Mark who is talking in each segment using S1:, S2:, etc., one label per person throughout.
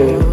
S1: day.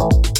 S1: You